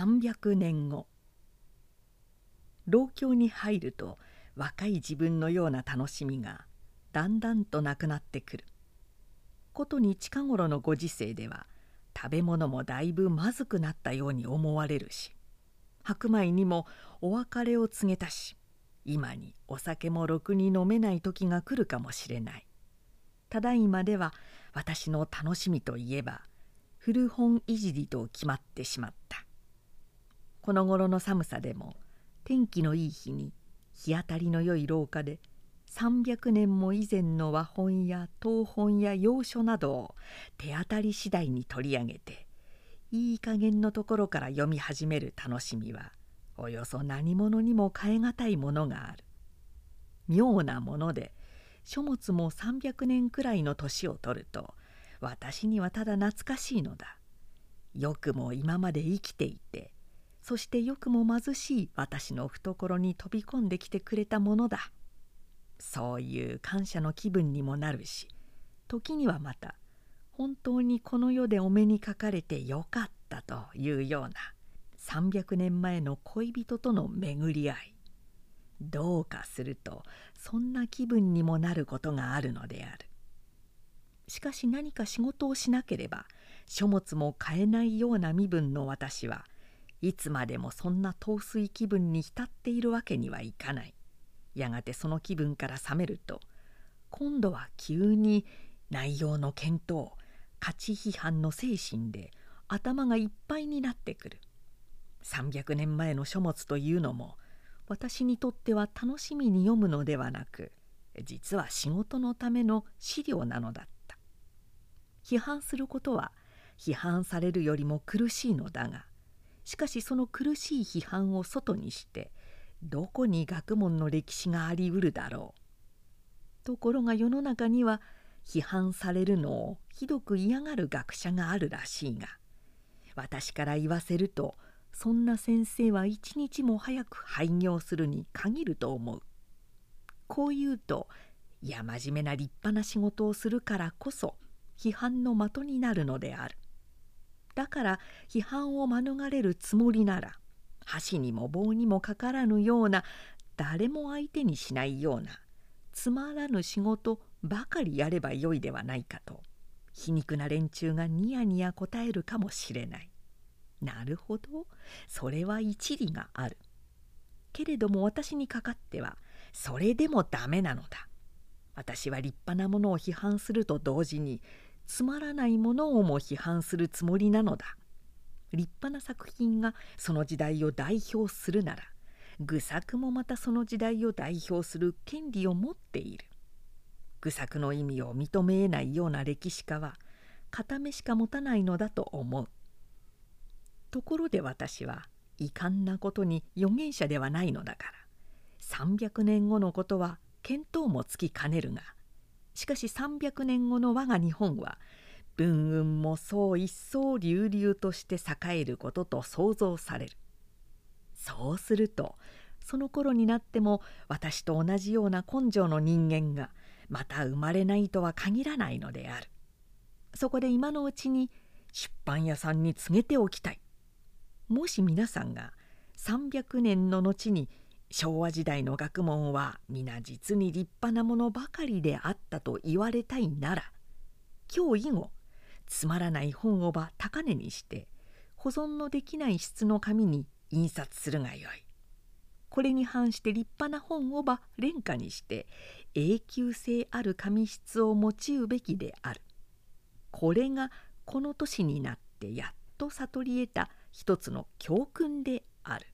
300年後。老境に入ると若い自分のような楽しみがだんだんとなくなってくる。ことに近頃のご時世では食べ物もだいぶまずくなったように思われるし白米にもお別れを告げたし今にお酒もろくに飲めない時が来るかもしれない。ただいまでは私の楽しみといえば古本いじりと決まってしまった。この頃の寒さでも天気のいい日に日当たりの良い廊下で300年も以前の和本や東本や洋書などを手当たり次第に取り上げていい加減のところから読み始める楽しみはおよそ何者にも代え難いものがある。妙なもので書物も300年くらいの年を取ると私にはただ懐かしいのだ。よくも今まで生きていてそしてよくも貧しい私の懐に飛び込んできてくれたものだ。そういう感謝の気分にもなるし時にはまた本当にこの世でお目にかかれてよかったというような300年前の恋人との巡り合いどうかするとそんな気分にもなることがあるのであるしかし何か仕事をしなければ書物も買えないような身分の私はいつまでもそんな陶酔気分に浸っているわけにはいかない。やがてその気分から覚めると今度は急に内容の検討価値批判の精神で頭がいっぱいになってくる。300年前の書物というのも私にとっては楽しみに読むのではなく実は仕事のための資料なのだった。批判することは批判されるよりも苦しいのだがしかしその苦しい批判を外にしてどこに学問の歴史がありうるだろう。ところが世の中には批判されるのをひどく嫌がる学者があるらしいが私から言わせるとそんな先生は一日も早く廃業するに限ると思う。こう言うといや真面目な立派な仕事をするからこそ批判の的になるのである。だから批判を免れるつもりなら箸にも棒にもかからぬような誰も相手にしないようなつまらぬ仕事ばかりやればよいではないかと皮肉な連中がニヤニヤ答えるかもしれない。なるほどそれは一理がある。けれども私にかかってはそれでもダメなのだ。私は立派なものを批判すると同時につまらないものをも批判するつもりなのだ。立派な作品がその時代を代表するなら愚作もまたその時代を代表する権利を持っている愚作の意味を認めえないような歴史家は片目しか持たないのだと思うところで私は遺憾なことに預言者ではないのだから300年後のことは見当もつきかねるがしかし300年後の我が日本は文運もそう一層隆々として栄えることと想像される。そうするとその頃になっても私と同じような根性の人間がまた生まれないとは限らないのである。そこで今のうちに出版屋さんに告げておきたい。もし皆さんが300年の後に昭和時代の学問は皆実に立派なものばかりであったと言われたいなら今日以後つまらない本をば高値にして保存のできない質の紙に印刷するがよい。これに反して立派な本をば廉価にして永久性ある紙質を用いうべきである。これがこの年になってやっと悟り得た一つの教訓である。